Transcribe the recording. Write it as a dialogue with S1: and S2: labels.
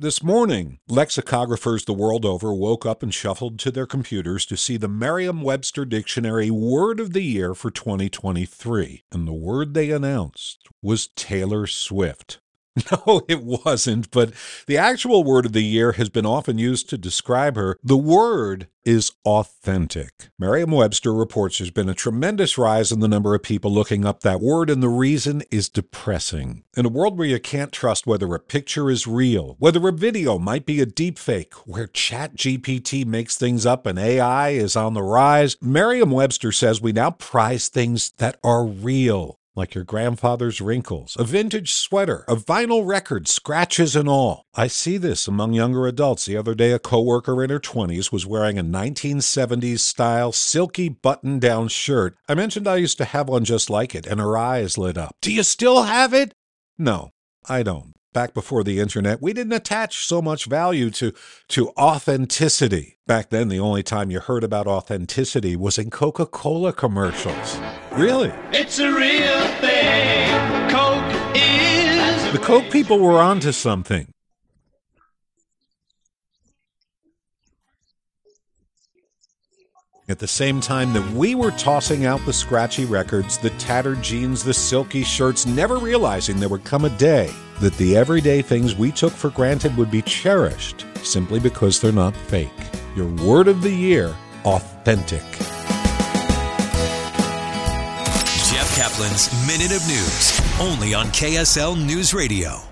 S1: This morning, lexicographers the world over woke up and shuffled to their computers to see the Merriam Webster Dictionary Word of the Year for 2023. And the word they announced was Taylor Swift. No, it wasn't, but the actual word of the year has been often used to describe her. The word is authentic. Merriam Webster reports there's been a tremendous rise in the number of people looking up that word, and the reason is depressing. In a world where you can't trust whether a picture is real, whether a video might be a deepfake, where ChatGPT makes things up and AI is on the rise, Merriam Webster says we now prize things that are real like your grandfather's wrinkles, a vintage sweater, a vinyl record, scratches and all. I see this among younger adults. The other day, a coworker in her 20s was wearing a 1970s style silky button down shirt. I mentioned I used to have one just like it, and her eyes lit up. Do you still have it? No, I don't back before the internet, we didn't attach so much value to, to authenticity. Back then, the only time you heard about authenticity was in Coca Cola commercials. Really?
S2: It's a real thing. Coke is.
S1: The Coke people were onto something. At the same time that we were tossing out the scratchy records, the tattered jeans, the silky shirts, never realizing there would come a day that the everyday things we took for granted would be cherished simply because they're not fake. Your word of the year authentic.
S3: Jeff Caplan's Minute of News, only on KSL News Radio.